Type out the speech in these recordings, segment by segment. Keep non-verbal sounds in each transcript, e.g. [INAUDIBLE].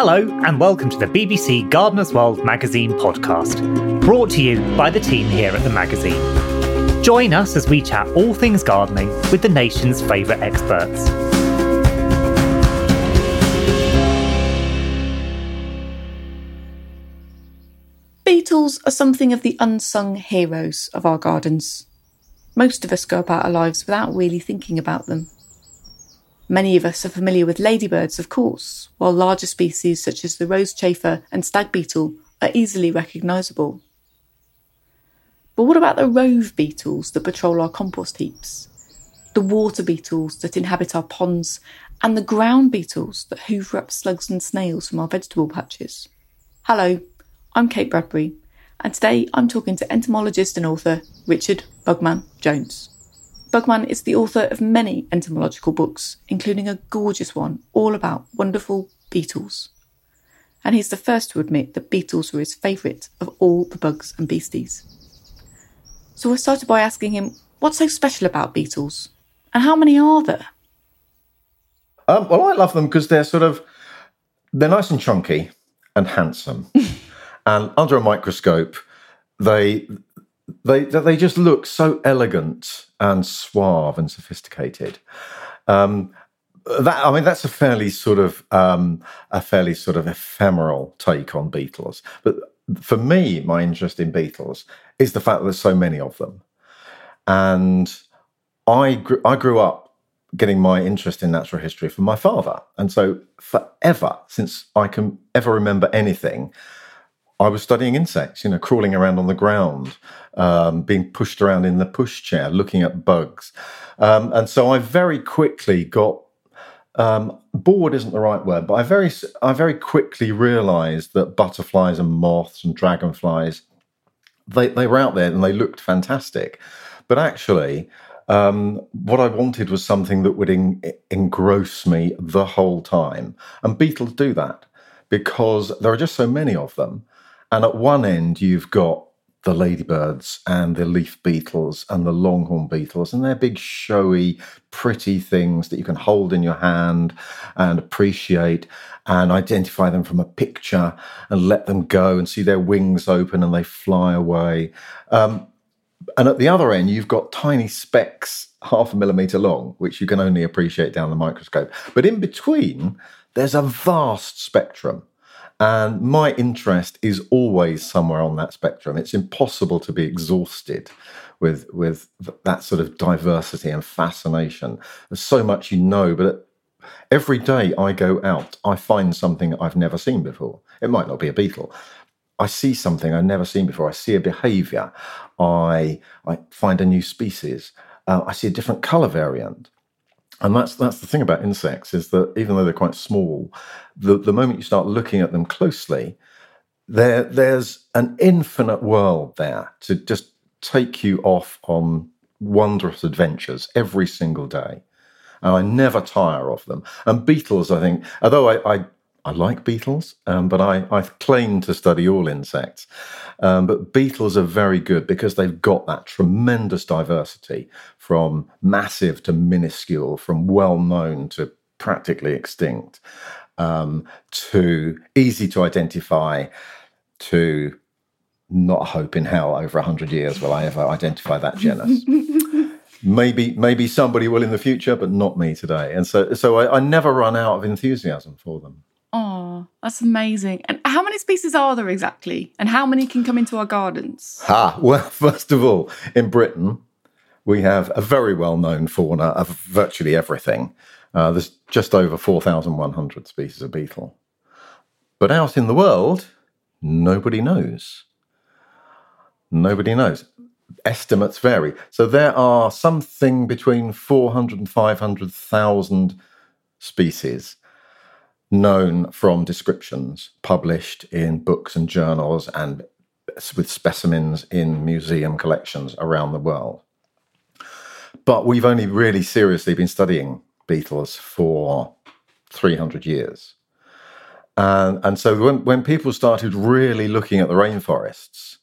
Hello, and welcome to the BBC Gardener's World magazine podcast, brought to you by the team here at the magazine. Join us as we chat all things gardening with the nation's favourite experts. Beetles are something of the unsung heroes of our gardens. Most of us go about our lives without really thinking about them. Many of us are familiar with ladybirds, of course, while larger species such as the rose chafer and stag beetle are easily recognisable. But what about the rove beetles that patrol our compost heaps? The water beetles that inhabit our ponds, and the ground beetles that hoover up slugs and snails from our vegetable patches? Hello, I'm Kate Bradbury, and today I'm talking to entomologist and author Richard Bugman Jones. Bugman is the author of many entomological books, including a gorgeous one all about wonderful beetles. And he's the first to admit that beetles were his favourite of all the bugs and beasties. So I started by asking him, what's so special about beetles? And how many are there? Um, well, I love them because they're sort of they're nice and chunky and handsome, [LAUGHS] and under a microscope, they they they just look so elegant and suave and sophisticated. Um, that I mean, that's a fairly sort of um, a fairly sort of ephemeral take on beetles. But for me, my interest in beetles is the fact that there's so many of them, and I grew, I grew up getting my interest in natural history from my father, and so forever since I can ever remember anything, I was studying insects, you know, crawling around on the ground, um, being pushed around in the pushchair, looking at bugs. Um, and so I very quickly got um, bored isn't the right word, but I very I very quickly realised that butterflies and moths and dragonflies they they were out there and they looked fantastic, but actually. Um, what I wanted was something that would en- engross me the whole time. And beetles do that because there are just so many of them. And at one end, you've got the ladybirds and the leaf beetles and the longhorn beetles, and they're big, showy, pretty things that you can hold in your hand and appreciate and identify them from a picture and let them go and see their wings open and they fly away. Um, and at the other end, you've got tiny specks half a millimeter long, which you can only appreciate down the microscope. But in between, there's a vast spectrum. And my interest is always somewhere on that spectrum. It's impossible to be exhausted with with that sort of diversity and fascination. There's so much you know, but every day I go out, I find something I've never seen before. It might not be a beetle. I see something I've never seen before. I see a behavior. I I find a new species. Uh, I see a different color variant and that's that's the thing about insects is that even though they're quite small, the, the moment you start looking at them closely, there there's an infinite world there to just take you off on wondrous adventures every single day. And I never tire of them. And beetles, I think, although I, I I like beetles, um, but I, I claim to study all insects. Um, but beetles are very good because they've got that tremendous diversity from massive to minuscule, from well known to practically extinct, um, to easy to identify, to not a hope in hell over 100 years will I ever identify that genus. [LAUGHS] maybe maybe somebody will in the future, but not me today. And so so I, I never run out of enthusiasm for them. Oh, that's amazing. And how many species are there exactly? And how many can come into our gardens? Ah, well, [LAUGHS] first of all, in Britain, we have a very well known fauna of virtually everything. Uh, there's just over 4,100 species of beetle. But out in the world, nobody knows. Nobody knows. Estimates vary. So there are something between 400 and 500,000 species known from descriptions published in books and journals and with specimens in museum collections around the world. But we've only really seriously been studying beetles for 300 years. And, and so when, when people started really looking at the rainforests,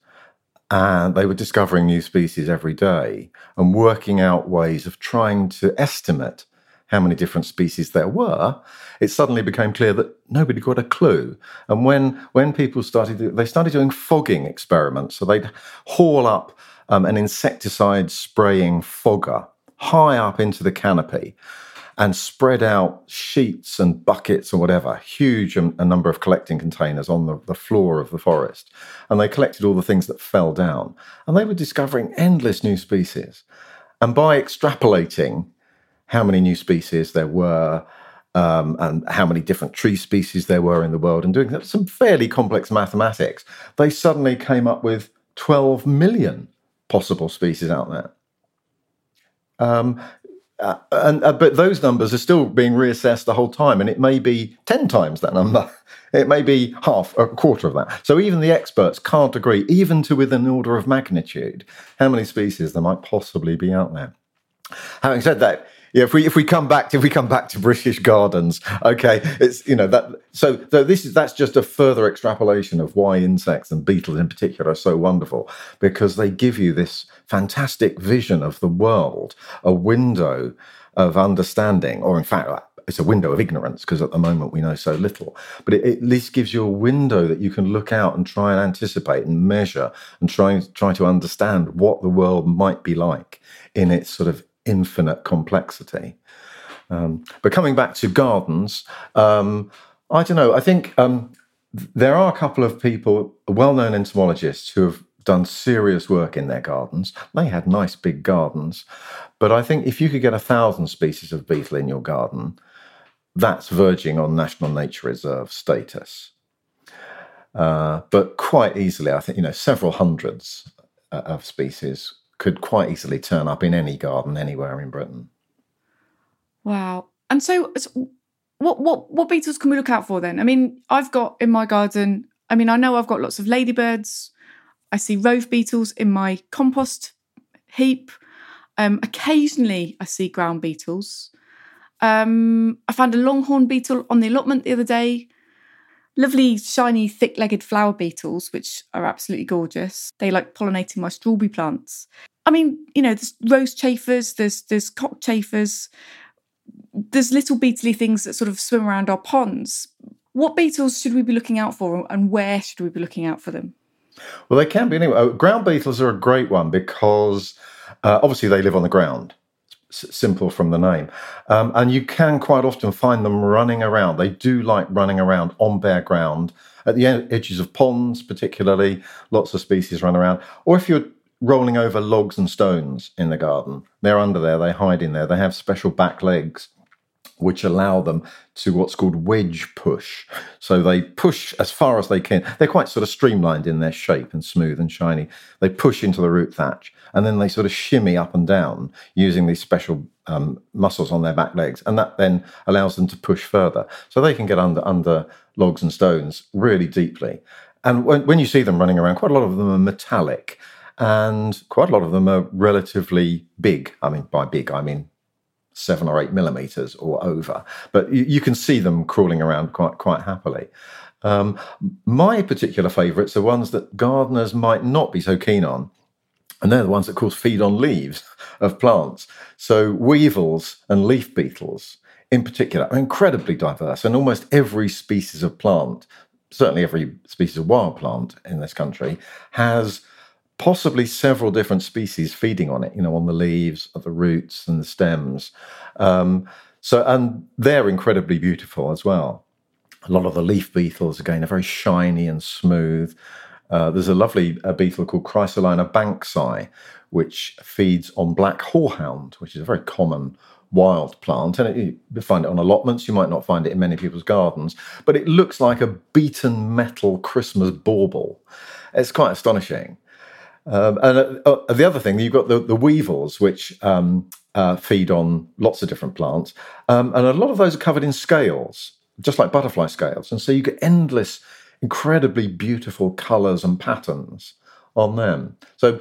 and they were discovering new species every day and working out ways of trying to estimate how many different species there were, it suddenly became clear that nobody got a clue. And when when people started, they started doing fogging experiments. So they'd haul up um, an insecticide spraying fogger high up into the canopy and spread out sheets and buckets or whatever, huge a, a number of collecting containers on the, the floor of the forest. And they collected all the things that fell down. And they were discovering endless new species. And by extrapolating how many new species there were, um, and how many different tree species there were in the world, and doing some fairly complex mathematics, they suddenly came up with 12 million possible species out there. Um, uh, and uh, but those numbers are still being reassessed the whole time, and it may be ten times that number. [LAUGHS] It may be half, a quarter of that. So even the experts can't agree, even to within an order of magnitude, how many species there might possibly be out there. Having said that, yeah, if we if we come back to, if we come back to British gardens, okay, it's you know that so so this is that's just a further extrapolation of why insects and beetles in particular are so wonderful because they give you this fantastic vision of the world, a window of understanding, or in fact it's a window of ignorance because at the moment we know so little. But it, at least gives you a window that you can look out and try and anticipate and measure and try try to understand what the world might be like in its sort of infinite complexity. Um, but coming back to gardens, um, I don't know. I think um, there are a couple of people, well known entomologists, who have done serious work in their gardens. They had nice big gardens. But I think if you could get a thousand species of beetle in your garden, that's verging on National Nature Reserve status. Uh, but quite easily, I think, you know, several hundreds uh, of species could quite easily turn up in any garden anywhere in Britain. Wow. And so, what what what beetles can we look out for then? I mean, I've got in my garden. I mean, I know I've got lots of ladybirds. I see rove beetles in my compost heap. Um, occasionally, I see ground beetles. Um, I found a longhorn beetle on the allotment the other day lovely, shiny, thick legged flower beetles, which are absolutely gorgeous. They like pollinating my strawberry plants. I mean, you know, there's rose chafers, there's there's cockchafers, there's little beetly things that sort of swim around our ponds. What beetles should we be looking out for and where should we be looking out for them? Well, they can be anyway. Oh, ground beetles are a great one because uh, obviously they live on the ground simple from the name. Um, and you can quite often find them running around. They do like running around on bare ground at the edges of ponds, particularly. Lots of species run around. Or if you're rolling over logs and stones in the garden, they're under there, they hide in there. They have special back legs which allow them to what's called wedge push. So they push as far as they can. They're quite sort of streamlined in their shape and smooth and shiny. They push into the root thatch and then they sort of shimmy up and down using these special um, muscles on their back legs. And that then allows them to push further. So they can get under, under logs and stones really deeply. And when, when you see them running around, quite a lot of them are metallic and quite a lot of them are relatively big. I mean, by big, I mean seven or eight millimeters or over. But you, you can see them crawling around quite quite happily. Um, my particular favourites are ones that gardeners might not be so keen on, and they're the ones that, of course, feed on leaves of plants. So weevils and leaf beetles, in particular, are incredibly diverse, and almost every species of plant, certainly every species of wild plant in this country, has possibly several different species feeding on it, you know, on the leaves, the roots, and the stems. Um, so, and they're incredibly beautiful as well. A lot of the leaf beetles, again, are very shiny and smooth. Uh, there's a lovely uh, beetle called Chrysolina banksi, which feeds on black horehound, which is a very common wild plant. And it, you find it on allotments. You might not find it in many people's gardens, but it looks like a beaten metal Christmas bauble. It's quite astonishing. Um, and uh, uh, the other thing, you've got the, the weevils, which um, uh, feed on lots of different plants. Um, and a lot of those are covered in scales, just like butterfly scales. And so you get endless, incredibly beautiful colors and patterns on them. So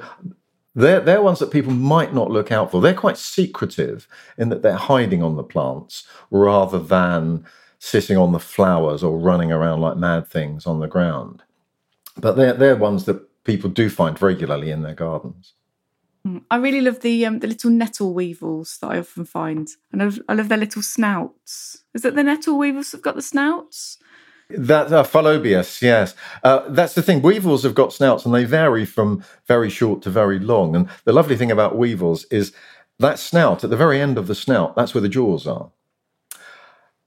they're, they're ones that people might not look out for. They're quite secretive in that they're hiding on the plants rather than sitting on the flowers or running around like mad things on the ground. But they're, they're ones that people do find regularly in their gardens. Mm, I really love the um, the little nettle weevils that I often find, and I love, I love their little snouts. Is it the nettle weevils that've got the snouts? That uh, Phyllobius, yes. Uh, that's the thing. Weevils have got snouts, and they vary from very short to very long. And the lovely thing about weevils is that snout at the very end of the snout. That's where the jaws are.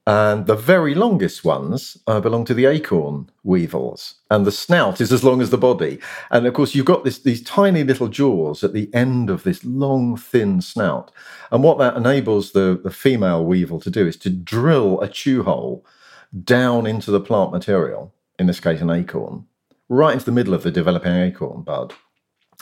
And the very longest ones uh, belong to the acorn weevils, and the snout is as long as the body. And of course, you've got this, these tiny little jaws at the end of this long, thin snout. And what that enables the, the female weevil to do is to drill a chew hole down into the plant material, in this case, an acorn, right into the middle of the developing acorn bud.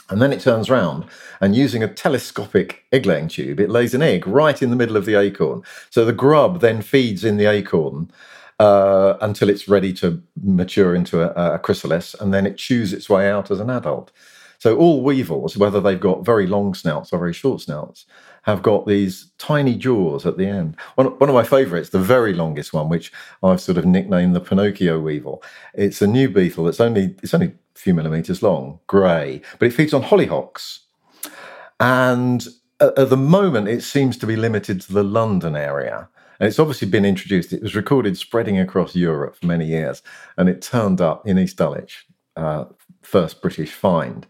And then it turns round and using a telescopic egg laying tube, it lays an egg right in the middle of the acorn. So the grub then feeds in the acorn uh, until it's ready to mature into a, a, chrysalis, and then it chews its way out as an adult. So all weevils, whether they've got very long snouts or very short snouts, have got these tiny jaws at the end. One, one of my favourites, the very longest one, which I've sort of nicknamed the Pinocchio weevil. It's a new beetle that's only it's only few millimetres long, grey, but it feeds on hollyhocks. And at, at the moment, it seems to be limited to the London area. And it's obviously been introduced. It was recorded spreading across Europe for many years, and it turned up in East Dulwich, uh, first British find.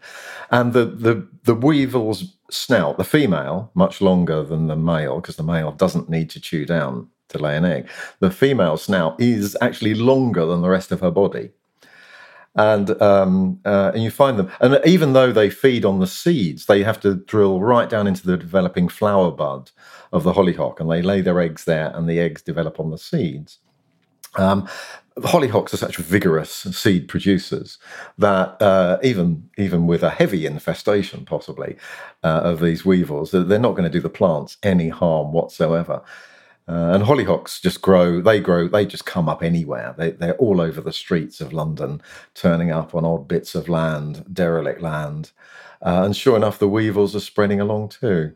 And the the the weevil's snout, the female, much longer than the male, because the male doesn't need to chew down to lay an egg. The female snout is actually longer than the rest of her body. And um, uh, and you find them, and even though they feed on the seeds, they have to drill right down into the developing flower bud of the hollyhock, and they lay their eggs there, and the eggs develop on the seeds. Um, hollyhocks are such vigorous seed producers that uh, even even with a heavy infestation, possibly uh, of these weevils, they're not going to do the plants any harm whatsoever. Uh, and hollyhocks just grow; they grow; they just come up anywhere. They, they're all over the streets of London, turning up on odd bits of land, derelict land. Uh, and sure enough, the weevils are spreading along too.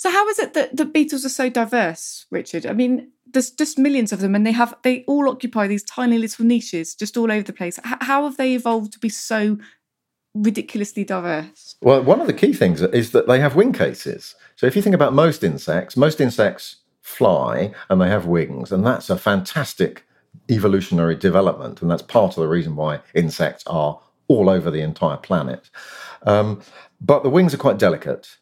So, how is it that the beetles are so diverse, Richard? I mean, there's just millions of them and they have they all occupy these tiny little niches just all over the place. H- how have they evolved to be so ridiculously diverse? Well one of the key things is that they have wing cases. So if you think about most insects most insects fly and they have wings and that's a fantastic evolutionary development and that's part of the reason why insects are all over the entire planet. Um, but the wings are quite delicate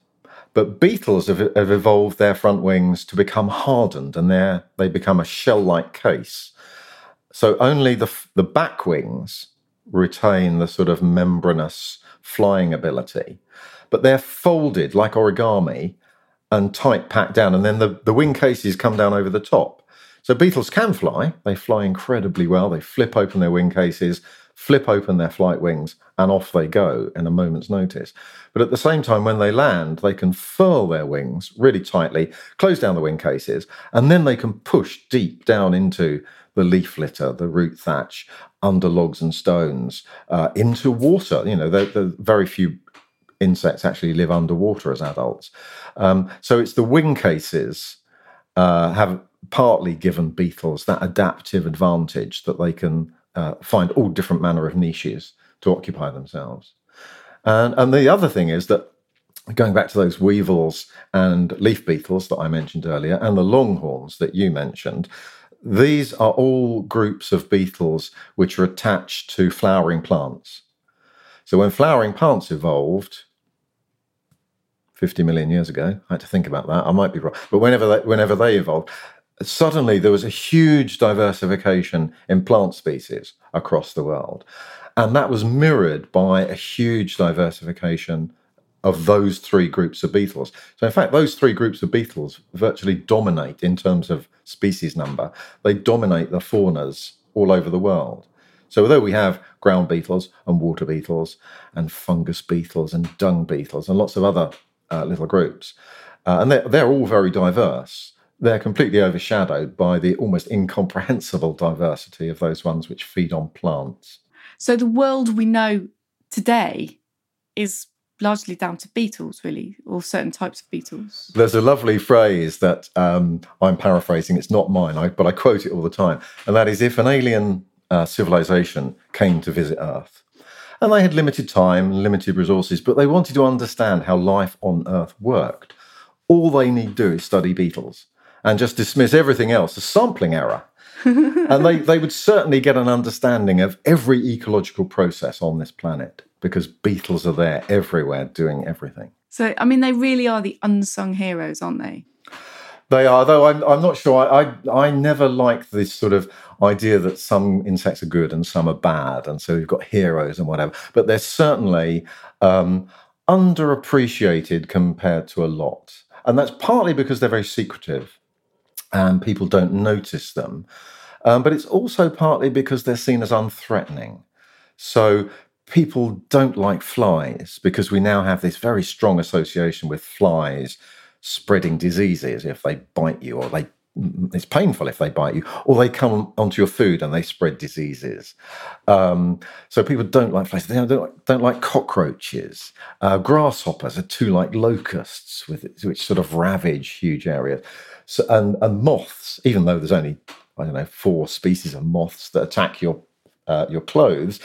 but beetles have, have evolved their front wings to become hardened and they become a shell like case. So only the, the back wings retain the sort of membranous flying ability, but they're folded like origami and tight packed down, and then the, the wing cases come down over the top. So beetles can fly, they fly incredibly well, they flip open their wing cases, flip open their flight wings, and off they go in a moment's notice. But at the same time, when they land, they can furl their wings really tightly, close down the wing cases, and then they can push deep down into the leaf litter, the root thatch, under logs and stones, uh, into water. You know, the, very few insects actually live underwater as adults. Um, so it's the wing cases uh, have partly given beetles that adaptive advantage that they can uh, find all different manner of niches to occupy themselves. And, and the other thing is that going back to those weevils and leaf beetles that I mentioned earlier, and the longhorns that you mentioned, these are all groups of beetles which are attached to flowering plants. So when flowering plants evolved, 50 million years ago, I had to think about that. I might be wrong. But whenever they, whenever they evolved, suddenly there was a huge diversification in plant species across the world. And that was mirrored by a huge diversification of those three groups of beetles. So, in fact, those three groups of beetles virtually dominate in terms of species number. They dominate the faunas all over the world. So, although we have ground beetles and water beetles and fungus beetles and dung beetles and lots of other uh, little groups, uh, and they're, they're all very diverse, they're completely overshadowed by the almost incomprehensible diversity of those ones which feed on plants. So, the world we know today is largely down to beetles, really, or certain types of beetles. There's a lovely phrase that um, I'm paraphrasing. It's not mine, I, but I quote it all the time, and that is: if an alien uh, civilization came to visit Earth, and they had limited time, limited resources, but they wanted to understand how life on Earth worked, all they need to do is study beetles and just dismiss everything else as sampling error. [LAUGHS] and they, they would certainly get an understanding of every ecological process on this planet because beetles are there everywhere doing everything. So, I mean, they really are the unsung heroes, aren't they? They are, though I'm, I'm not sure. I, I, I never liked this sort of idea that some insects are good and some are bad, and so we've got heroes and whatever. But they're certainly um, underappreciated compared to a lot, and that's partly because they're very secretive, and people don't notice them. Um, but it's also partly because they're seen as unthreatening. So people don't like flies because we now have this very strong association with flies spreading diseases if they bite you or they it's painful if they bite you or they come onto your food and they spread diseases um, so people don't like flies they don't, don't like cockroaches uh, grasshoppers are too like locusts with which sort of ravage huge areas so, and, and moths even though there's only i don't know four species of moths that attack your uh, your clothes,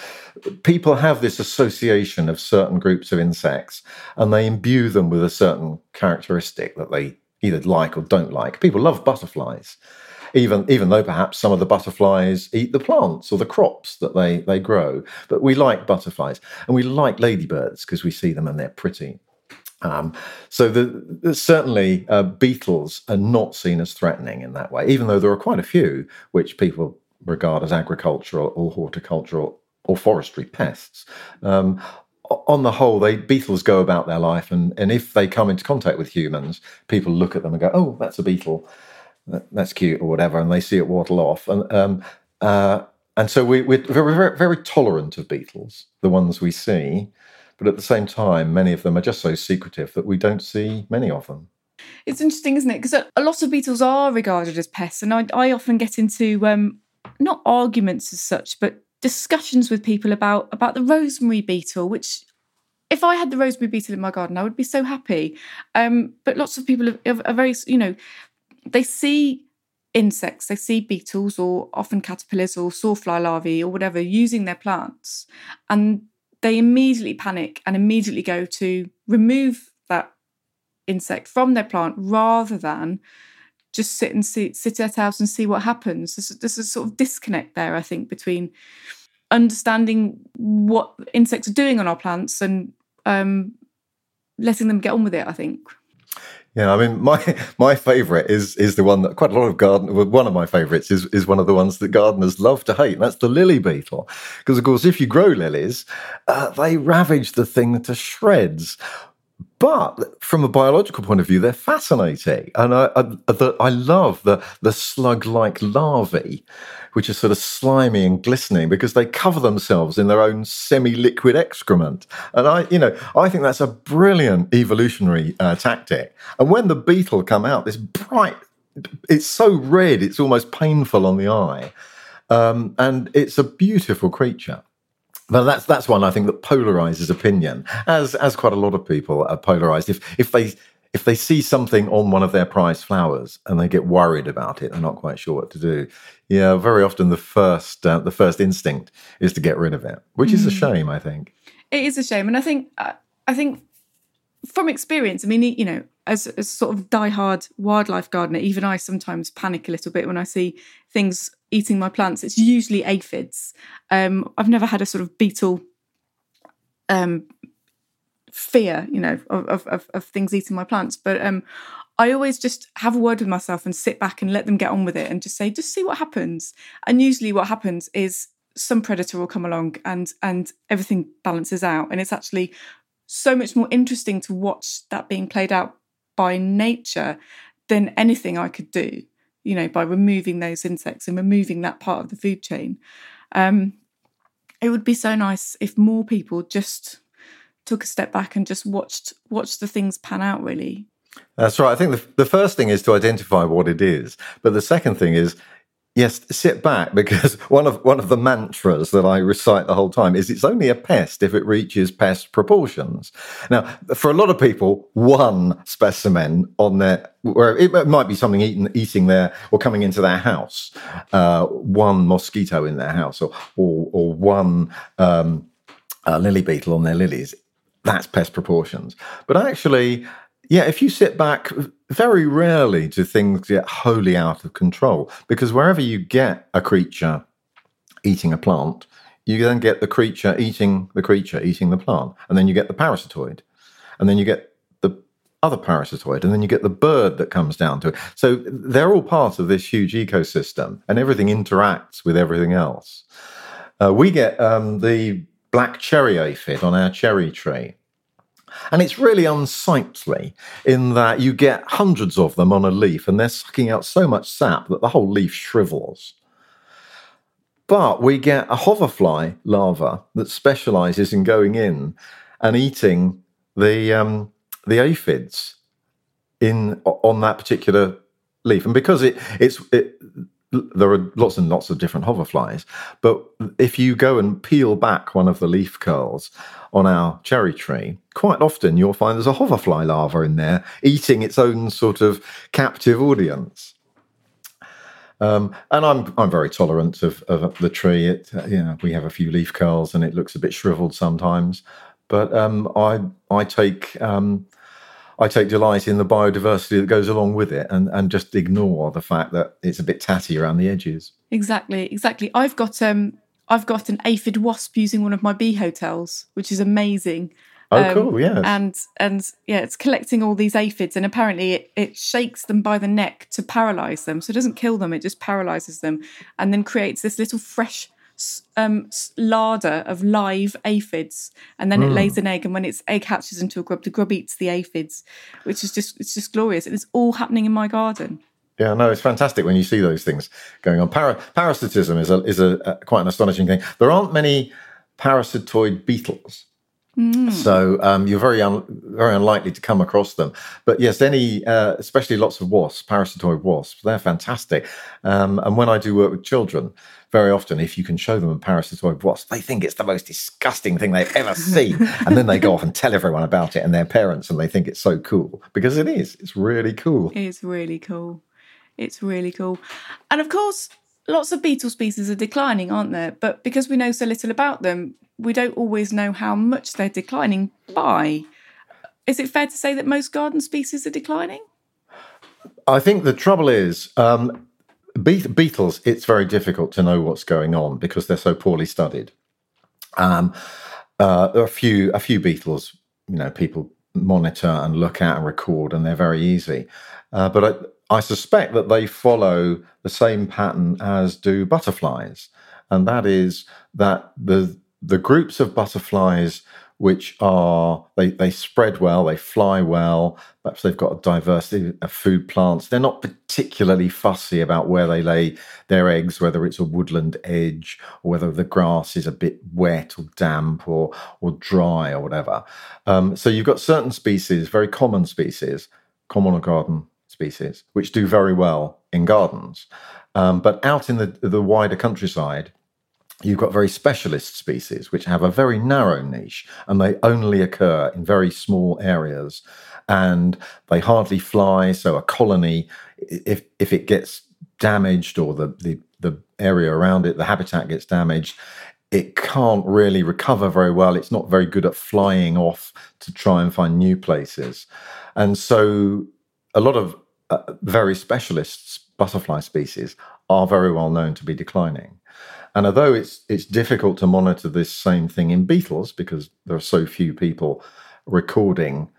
people have this association of certain groups of insects and they imbue them with a certain characteristic that they either like or don't like. People love butterflies, even, even though perhaps some of the butterflies eat the plants or the crops that they, they grow. But we like butterflies and we like ladybirds because we see them and they're pretty. Um, so the, certainly uh, beetles are not seen as threatening in that way, even though there are quite a few which people regard as agricultural or horticultural or forestry pests. Um, on the whole, they beetles go about their life, and, and if they come into contact with humans, people look at them and go, "Oh, that's a beetle, that's cute," or whatever, and they see it waddle off. And um, uh, and so we, we're very, very, very tolerant of beetles, the ones we see, but at the same time, many of them are just so secretive that we don't see many of them. It's interesting, isn't it? Because a lot of beetles are regarded as pests, and I, I often get into um, not arguments as such, but discussions with people about about the rosemary beetle, which if I had the rosemary beetle in my garden, I would be so happy. Um, but lots of people are, are, very, you know, they see insects, they see beetles or often caterpillars or sawfly larvae or whatever using their plants, and they immediately panic and immediately go to remove that insect from their plant rather than just sit and see, sit it out and see what happens. There's, there's a sort of disconnect there, I think, between understanding what insects are doing on our plants and um, letting them get on with it. I think. Yeah, I mean, my [LAUGHS] my favourite is is the one that quite a lot of garden. One of my favourites is is one of the ones that gardeners love to hate, and that's the lily beetle. Because of course, if you grow lilies, uh, they ravage the thing to shreds. But from a biological point of view, they're fascinating, and I, I, I love the the slug-like larvae, which are sort of slimy and glistening because they cover themselves in their own semi-liquid excrement. And I, you know, I think that's a brilliant evolutionary uh, tactic. And when the beetle come out, this bright, it's so red, it's almost painful on the eye, um, and it's a beautiful creature. Well, that's that's one I think that polarizes opinion, as as quite a lot of people are polarized. If if they if they see something on one of their prized flowers and they get worried about it, they're not quite sure what to do. Yeah, very often the first uh, the first instinct is to get rid of it, which mm. is a hmm. shame. I think it is a shame, and I think uh, I think from experience, I mean, you know, as a sort of die-hard wildlife gardener, even I sometimes panic a little bit when I see things eating my plants. It's usually aphids. Um, I've never had a sort of beetle um, fear, you know, of, of, of, things eating my plants. But um, I always just have a word with myself and sit back and let them get on with it and just say, just see what happens. And usually what happens is some predator will come along and and everything balances out. And it's actually so much more interesting to watch that being played out by nature than anything I could do, you know, by removing those insects and removing that part of the food chain. Um, it would be so nice if more people just took a step back and just watched watched the things pan out really that's right i think the, the first thing is to identify what it is but the second thing is yes sit back because [LAUGHS] one of one of the mantras that i recite the whole time is it's only a pest if it reaches pest proportions now for a lot of people one specimen on their where it might be something eating eating there or coming into their house uh, one mosquito in their house or or, or one um, lily beetle on their lilies that's pest proportions. But actually, yeah, if you sit back, very rarely do things get wholly out of control because wherever you get a creature eating a plant, you then get the creature eating the creature eating the plant, and then you get the parasitoid, and then you get the other parasitoid, and then you get the bird that comes down to it. So they're all part of this huge ecosystem, and everything interacts with everything else. Uh, we get um, the black cherry aphid on our cherry tree. And it's really unsightly in that you get hundreds of them on a leaf and they're sucking out so much sap that the whole leaf shrivels. But we get a hoverfly larva that specializes in going in and eating the, um, the aphids in on that particular leaf. And because it, it's, it, there are lots and lots of different hoverflies. But if you go and peel back one of the leaf curls on our cherry tree, quite often you'll find there's a hoverfly larva in there eating its own sort of captive audience. Um, and I'm I'm very tolerant of, of the tree. It you know we have a few leaf curls and it looks a bit shriveled sometimes, but um, I I take um, I take delight in the biodiversity that goes along with it and, and just ignore the fact that it's a bit tatty around the edges. Exactly, exactly. I've got um I've got an aphid wasp using one of my bee hotels, which is amazing. Oh, um, cool! Yeah, and and yeah, it's collecting all these aphids, and apparently it, it shakes them by the neck to paralyze them. So it doesn't kill them; it just paralyzes them, and then creates this little fresh um, larder of live aphids, and then mm. it hmm. lays an egg. And when its egg hatches into a grub, the grub eats the aphids, which is just it's just glorious. And it's all happening in my garden. Yeah, no, it's fantastic when you see those things going on. Para- parasitism is a is a, a, quite an astonishing thing. There aren't many parasitoid beetles. Mm. So um, you're very un- very unlikely to come across them. But yes, any uh, especially lots of wasps, parasitoid wasps, they're fantastic. Um, and when I do work with children, very often, if you can show them a parasitoid wasp, they think it's the most disgusting thing they've ever seen. [LAUGHS] and then they go off and tell everyone about it and their parents, and they think it's so cool because it is. It's really cool. It's really cool. It's really cool. And of course, lots of beetle species are declining, aren't there? But because we know so little about them, we don't always know how much they're declining by. Is it fair to say that most garden species are declining? I think the trouble is um, Be- beetles, it's very difficult to know what's going on because they're so poorly studied. Um, uh, there are a few a few beetles, you know, people monitor and look at and record, and they're very easy. Uh, but I, suspect that they follow the same pattern as do butterflies, and that is that the the groups of butterflies which are they, they spread well, they fly well, perhaps they've got a diversity of food plants. They're not particularly fussy about where they lay their eggs, whether it's a woodland edge or whether the grass is a bit wet or damp or or dry or whatever. Um, so you've got certain species, very common species, common or garden species, which do very well in gardens. Um, but out in the, the wider countryside, you've got very specialist species which have a very narrow niche and they only occur in very small areas and they hardly fly. So a colony, if if it gets damaged or the the, the area around it, the habitat gets damaged, it can't really recover very well. It's not very good at flying off to try and find new places. And so a lot of uh, very specialist butterfly species are very well known to be declining. And although it's it's difficult to monitor this same thing in beetles because there are so few people recording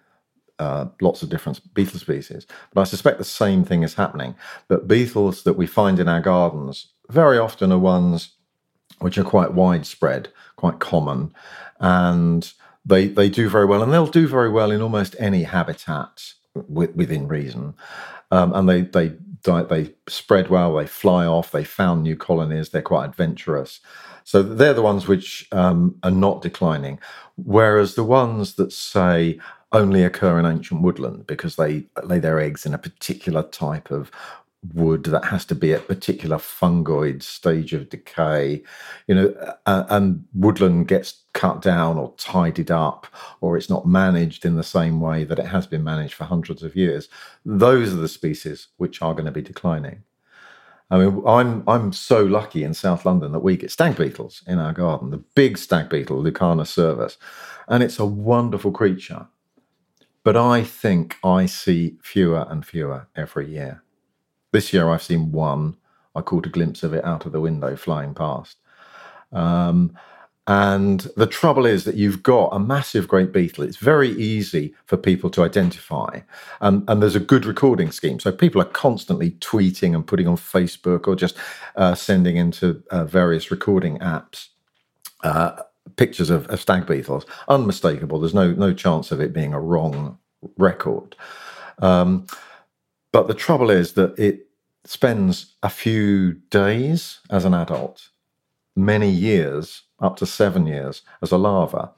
uh, lots of different beetle species, but I suspect the same thing is happening. But beetles that we find in our gardens very often are ones which are quite widespread, quite common, and they they do very well, and they'll do very well in almost any habitat within reason. Um, and they they they spread well, they fly off, they found new colonies, they're quite adventurous. So they're the ones which um, are not declining. Whereas the ones that say only occur in ancient woodland because they lay their eggs in a particular type of wood that has to be at particular fungoid stage of decay you know uh, and woodland gets cut down or tidied up or it's not managed in the same way that it has been managed for hundreds of years those are the species which are going to be declining I mean, I'm I'm so lucky in South London that we get stag beetles in our garden. The big stag beetle, Lucanus cervus, and it's a wonderful creature. But I think I see fewer and fewer every year. This year I've seen one. I caught a glimpse of it out of the window flying past. Um, and the trouble is that you've got a massive great beetle. It's very easy for people to identify. Um, and there's a good recording scheme. So people are constantly tweeting and putting on Facebook or just uh, sending into uh, various recording apps uh, pictures of, of stag beetles. Unmistakable. There's no, no chance of it being a wrong record. Um, but the trouble is that it spends a few days as an adult, many years, up to seven years, as a larva.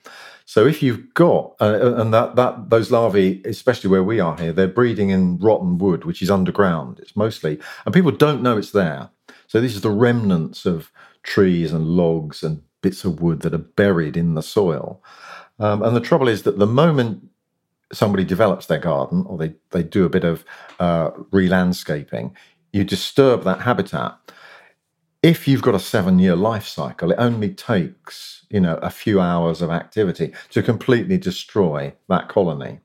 So if you've got uh, and that that those larvae, especially where we are here, they're breeding in rotten wood, which is underground. It's mostly, and people don't know it's there. So this is the remnants of trees and logs and bits of wood that are buried in the soil. Um, and the trouble is that the moment somebody develops their garden or they, they do a bit of uh, re-landscaping, you disturb that habitat. If you've got a seven-year life cycle, it only takes you know a few hours of activity to completely destroy that colony.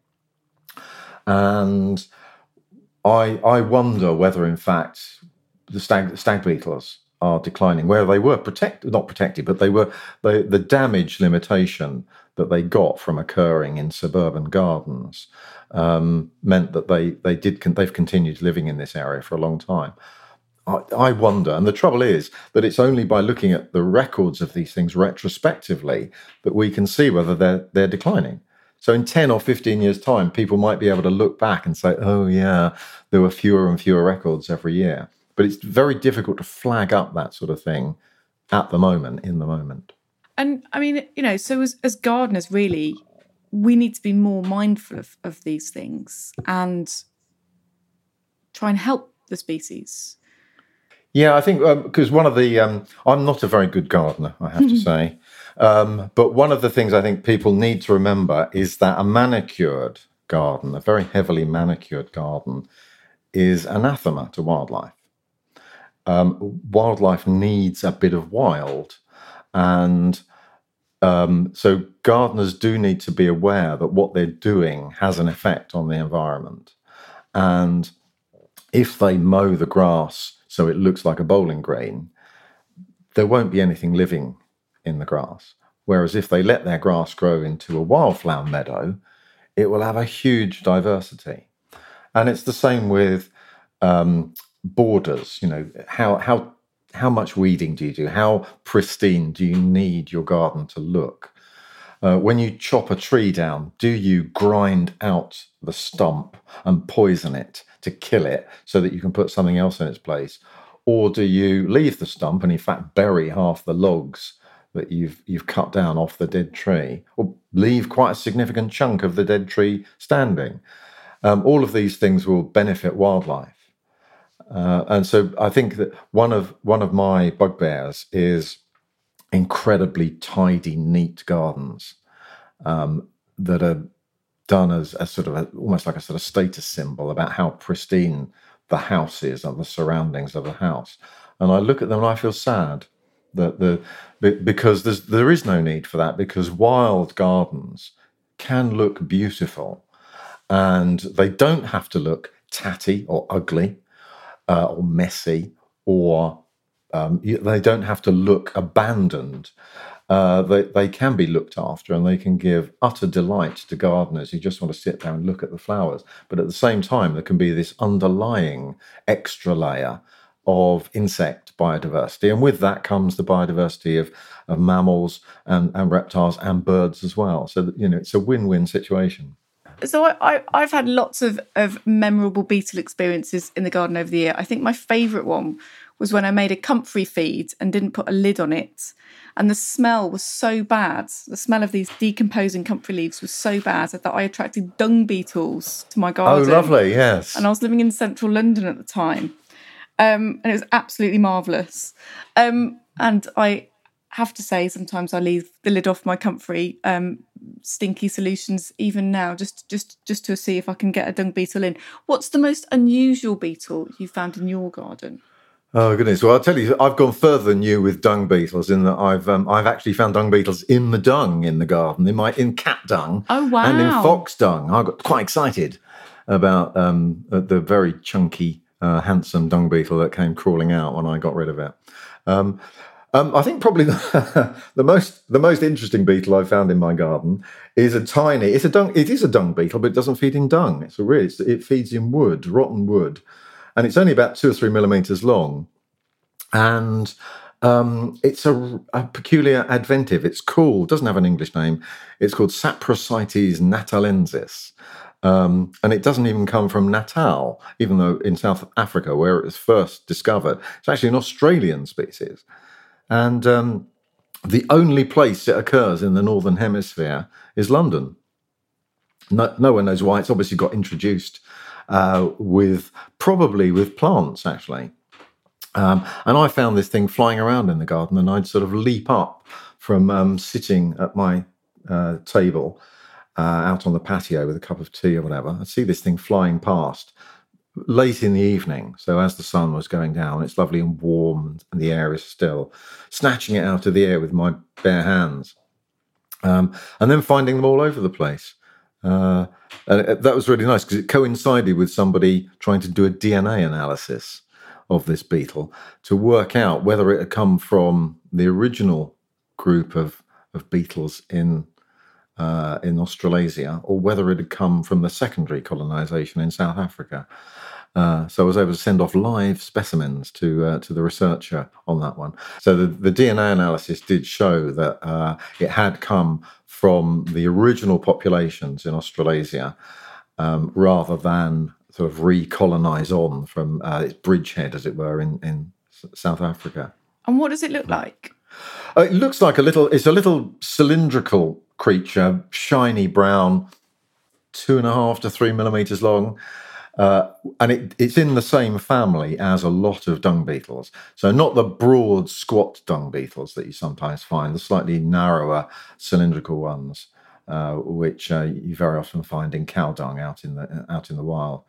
And I I wonder whether in fact the stag, stag beetles are declining, where they were protected, not protected, but they were the, the damage limitation that they got from occurring in suburban gardens um, meant that they they did they've continued living in this area for a long time. I, I wonder, and the trouble is that it's only by looking at the records of these things retrospectively that we can see whether they're they're declining. So in 10 or 15 years' time, people might be able to look back and say, oh, yeah, there were fewer and fewer records every year. But it's very difficult to flag up that sort of thing at the moment, in the moment. And I mean, you know, so as, as gardeners, really, we need to be more mindful of, of these things and try and help the species. Yeah, I think because um, one of the, um, I'm not a very good gardener, I have to [LAUGHS] say. Um, but one of the things I think people need to remember is that a manicured garden, a very heavily manicured garden, is anathema to wildlife. Um, wildlife needs a bit of wild. And um, so gardeners do need to be aware that what they're doing has an effect on the environment. And if they mow the grass so it looks like a bowling green, there won't be anything living in the grass. Whereas if they let their grass grow into a wildflower meadow, it will have a huge diversity. And it's the same with um, borders. You know, how how how much weeding do you do? How pristine do you need your garden to look? Uh, when you chop a tree down, do you grind out the stump and poison it to kill it so that you can put something else in its place? Or do you leave the stump and in fact bury half the logs that you've you've cut down off the dead tree, or leave quite a significant chunk of the dead tree standing? Um, all of these things will benefit wildlife. Uh, and so I think that one of one of my bugbears is incredibly tidy, neat gardens um, that are done as a sort of a, almost like a sort of status symbol about how pristine the house is and the surroundings of the house. And I look at them and I feel sad that the because there's there is no need for that because wild gardens can look beautiful and they don't have to look tatty or ugly uh, or messy or um, they don't have to look abandoned. Uh, they, they can be looked after and they can give utter delight to gardeners who just want to sit there and look at the flowers. But at the same time, there can be this underlying extra layer of insect biodiversity. And with that comes the biodiversity of, of mammals and, and reptiles and birds as well. So, you know, it's a win win situation. So I, I, have had lots of, of memorable beetle experiences in the garden over the year. I think my favourite one was when I made a comfrey feed and didn't put a lid on it. And the smell was so bad. The smell of these decomposing comfrey leaves was so bad that I attracted dung beetles to my garden. Oh, lovely, yes. And I was living in central London at the time. Um, and it was absolutely marvellous. Um, and I have to say, sometimes I leave the lid off my comfrey um, stinky solutions even now, just just just to see if I can get a dung beetle in. What's the most unusual beetle you found in your garden? Oh goodness! Well, I'll tell you, I've gone further than you with dung beetles in that I've um, I've actually found dung beetles in the dung in the garden, in my in cat dung, oh wow, and in fox dung. I got quite excited about um, the very chunky, uh, handsome dung beetle that came crawling out when I got rid of it. Um, um, I think probably the, [LAUGHS] the, most the most interesting beetle I've found in my garden is a tiny. It's a dung. It is a dung beetle, but it doesn't feed in dung. It's a really. It feeds in wood, rotten wood and it's only about two or three millimeters long, and um, it's a, a, peculiar adventive. It's called doesn't have an English name. It's called Saprosites natalensis. Um, and it doesn't even come from Natal, even though in South Africa, where it was first discovered, it's actually an Australian species. And um, the only place it occurs in the Northern Hemisphere is London. No, no one knows why. It's obviously got introduced uh, with probably with plants actually. Um, and I found this thing flying around in the garden, and I'd sort of leap up from um, sitting at my uh, table uh, out on the patio with a cup of tea or whatever. I'd see this thing flying past late in the evening. So as the sun was going down, it's lovely and warm, and the air is still, snatching it out of the air with my bare hands, um, and then finding them all over the place. Uh, and that was really nice because it coincided with somebody trying to do a DNA analysis of this beetle to work out whether it had come from the original group of, of beetles in uh, in Australasia or whether it had come from the secondary colonization in South Africa. Uh, so I was able to send off live specimens to uh, to the researcher on that one. So the, the DNA analysis did show that uh, it had come from the original populations in Australasia um, rather than sort of recolonize on from uh, its bridgehead, as it were, in, in South Africa. And what does it look like? Uh, it looks like a little, it's a little cylindrical creature, shiny brown, two and a half to three millimeters long. Uh, and it, it's in the same family as a lot of dung beetles. So, not the broad, squat dung beetles that you sometimes find, the slightly narrower, cylindrical ones, uh, which uh, you very often find in cow dung out in the out in the wild.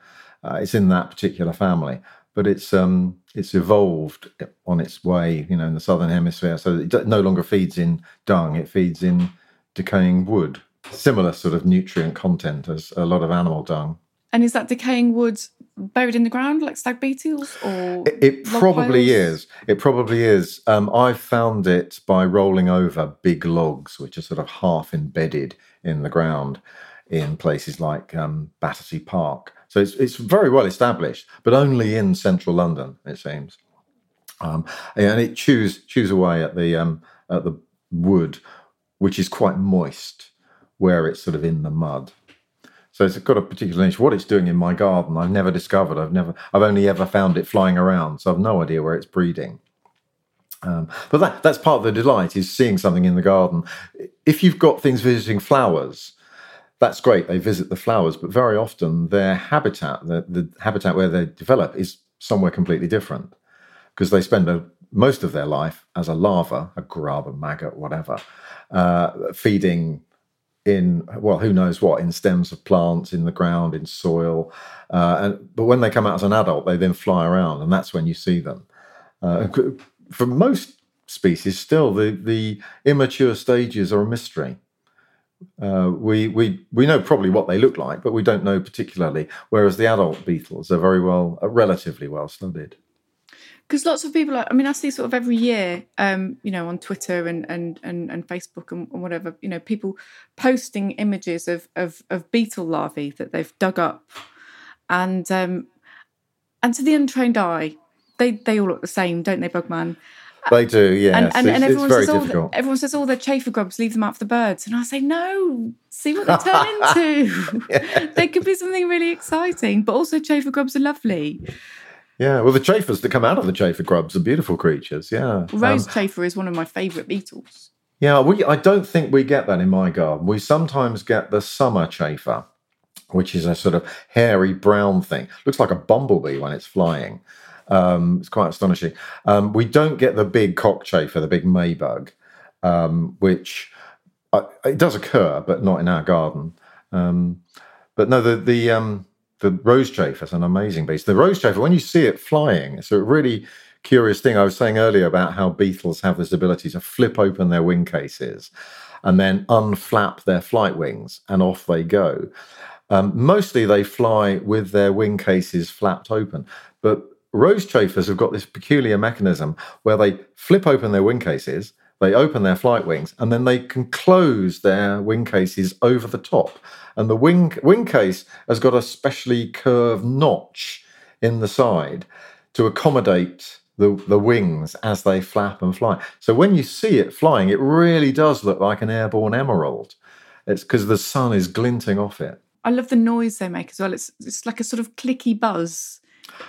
Uh, it's in that particular family, but it's um, it's evolved on its way, you know, in the southern hemisphere. So it no longer feeds in dung; it feeds in decaying wood. Similar sort of nutrient content as a lot of animal dung. And is that decaying wood buried in the ground like stag beetles or it, it probably piles? is it probably is um, i found it by rolling over big logs which are sort of half embedded in the ground in places like um, battersea park so it's, it's very well established but only in central london it seems um, and it chews chews away at the um, at the wood which is quite moist where it's sort of in the mud so it's got a particular niche. What it's doing in my garden, I've never discovered. I've never, I've only ever found it flying around. So I've no idea where it's breeding. Um, but that, that's part of the delight is seeing something in the garden. If you've got things visiting flowers, that's great. They visit the flowers, but very often their habitat, the, the habitat where they develop, is somewhere completely different because they spend a most of their life as a larva, a grub, a maggot, whatever, uh, feeding in well, who knows what, in stems of plants, in the ground, in soil. Uh, and but when they come out as an adult, they then fly around, and that's when you see them. Uh, for most species, still the the immature stages are a mystery. Uh, we we we know probably what they look like, but we don't know particularly. Whereas the adult beetles are very well, relatively well studied because lots of people are, i mean i see sort of every year um you know on twitter and and and, and facebook and, and, whatever you know people posting images of, of of beetle larvae that they've dug up and um and to the untrained eye they they all look the same don't they bugman they do, yeah. And, and, and everyone, says, oh, the, everyone says, "Oh, they're chafer grubs. Leave them out for the birds." And I say, "No, see what they turn into. [LAUGHS] yeah. They could be something really exciting, but also chafer grubs are lovely." Yeah, well, the chafers that come out of the chafer grubs are beautiful creatures. Yeah, rose um, chafer is one of my favourite beetles. Yeah, we. I don't think we get that in my garden. We sometimes get the summer chafer, which is a sort of hairy brown thing. Looks like a bumblebee when it's flying. Um, it's quite astonishing. Um, we don't get the big cockchafer, the big maybug, um, which uh, it does occur, but not in our garden. Um, but no, the the um, the rose chafer is an amazing beast. The rose chafer, when you see it flying, it's a really curious thing. I was saying earlier about how beetles have this ability to flip open their wing cases and then unflap their flight wings, and off they go. Um, mostly they fly with their wing cases flapped open, but rose chafers have got this peculiar mechanism where they flip open their wing cases, they open their flight wings, and then they can close their wing cases over the top and the wing wing case has got a specially curved notch in the side to accommodate the, the wings as they flap and fly. So when you see it flying, it really does look like an airborne emerald. It's because the sun is glinting off it. I love the noise they make as well. It's it's like a sort of clicky buzz.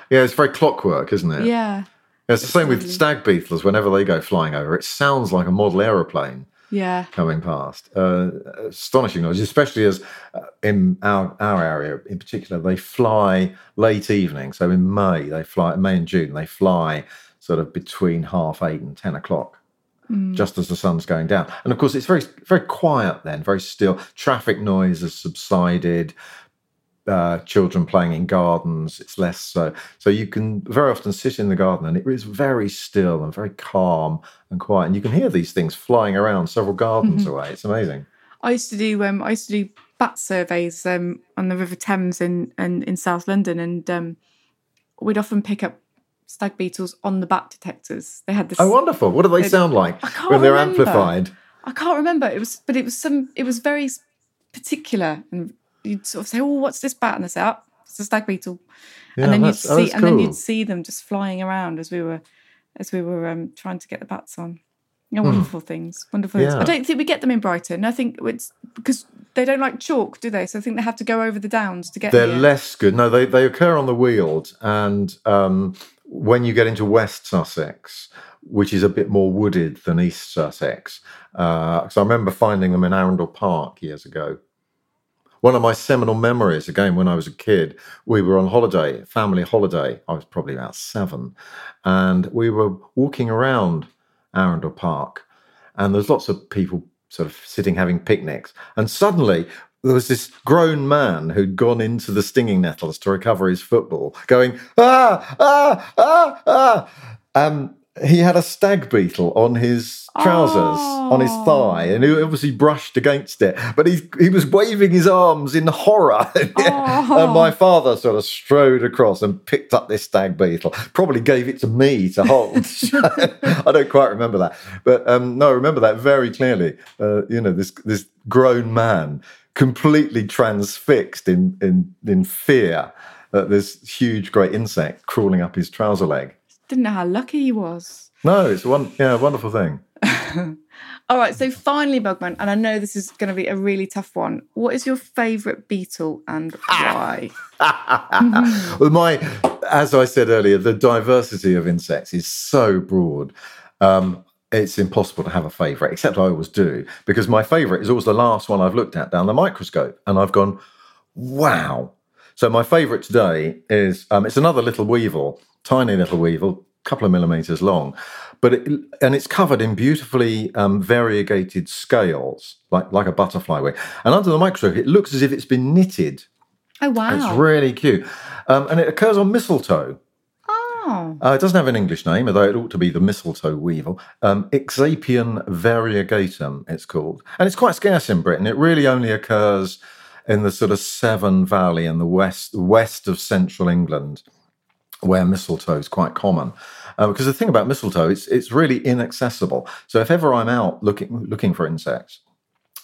Yeah, it's very clockwork, isn't it? Yeah. It's, the same with stag beetles. Whenever they go flying over, it sounds like a model aeroplane yeah. coming past. Uh, astonishing noise especially as uh, in our our area in particular they fly late evening. So in may they fly may and june they fly sort of between half eight and ten o'clock mm. just as the sun's going down. And of course it's very very quiet then very still. Traffic noise has subsided uh, children playing in gardens. It's less so. So you can very often sit in the garden and it is very still and very calm and quiet. And you can hear these things flying around several gardens mm-hmm. away. It's amazing. I used to do um, I used to do bat surveys um, on the River Thames in in, in South London, and um, we'd often pick up stag beetles on the bat detectors. They had this. Oh, wonderful! What do they sound like when they're remember. amplified? I can't remember. It was, but it was some. It was very particular and you'd sort of say, "Oh, what's this bat?" And they say, "Oh, it's a stag beetle," yeah, and then you'd see, and then you'd see them just flying around as we were, as we were um, trying to get the bats on. Yeah, hmm. wonderful mm. things, wonderful yeah. things. I don't think we get them in Brighton. I think it's because they don't like chalk, do they? So I think they have to go over the downs to get. They're here. less good. No, they they occur on the Weald, and um, when you get into West Sussex, which is a bit more wooded than East Sussex, because uh, I remember finding them in Arundel Park years ago one of my seminal memories, again, when I was a kid, we were on holiday, family holiday. I was probably about seven. And we were walking around Arundel Park, and there's lots of people sort of sitting having picnics. And suddenly, there was this grown man who'd gone into the stinging nettles to recover his football, going, ah, ah, ah, ah. Um, he had a stag beetle on his trousers, oh. on his thigh, and he obviously brushed against it. But he he was waving his arms in horror. [LAUGHS] Oh. and my father sort of strode across and picked up this stag beetle. Probably gave it to me to hold. [LAUGHS] [LAUGHS] I don't quite remember that, but um, no, I remember that very clearly. Uh, you know, this this grown man completely transfixed in in in fear at this huge, great insect crawling up his trouser leg. Didn't know how lucky he was. No, it's one yeah, wonderful thing. [LAUGHS] All right, so finally, Bugman, and I know this is going to be a really tough one. What is your favourite beetle and why? [LAUGHS] well, my, as I said earlier, the diversity of insects is so broad. Um, it's impossible to have a favourite, except I always do, because my favourite is always the last one I've looked at down the microscope, and I've gone, wow. So my favourite today is um, it's another little weevil, tiny little weevil, a couple of millimeters long, but it, and it's covered in beautifully um, variegated scales, like like a butterfly wing. And under the microscope, it looks as if it's been knitted. Oh wow! It's really cute, um, and it occurs on mistletoe. oh, Uh, it doesn't have an English name, although it ought to be the mistletoe weevil. Um, Ixapion variegatum, it's called. And it's quite scarce in Britain. It really only occurs in the sort of Severn Valley in the west, west of central England, where mistletoe is quite common. Uh, because the thing about mistletoe, it's, it's really inaccessible. So if ever I'm out looking, looking for insects,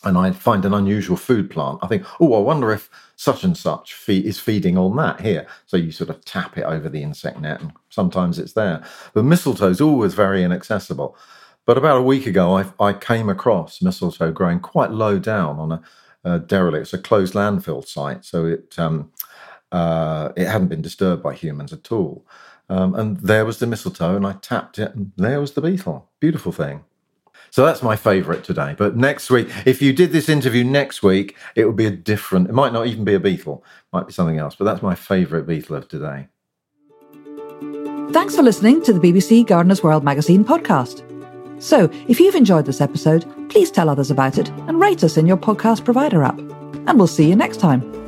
and I find an unusual food plant, I think, oh, I wonder if such and such is feeding on that here. So you sort of tap it over the insect net, and sometimes it's there. But mistletoe is always very inaccessible. But about a week ago, I, I came across mistletoe growing quite low down on a, a derelict. It's a closed landfill site, so it um, uh, it hadn't been disturbed by humans at all. Um, and there was the mistletoe, and I tapped it, and there was the beetle. Beautiful thing. So that's my favourite today. But next week, if you did this interview next week, it would be a different. It might not even be a beetle. it Might be something else. But that's my favourite beetle of today. Thanks for listening to the BBC Gardener's World magazine podcast. So, if you've enjoyed this episode, please tell others about it and rate us in your podcast provider app. And we'll see you next time.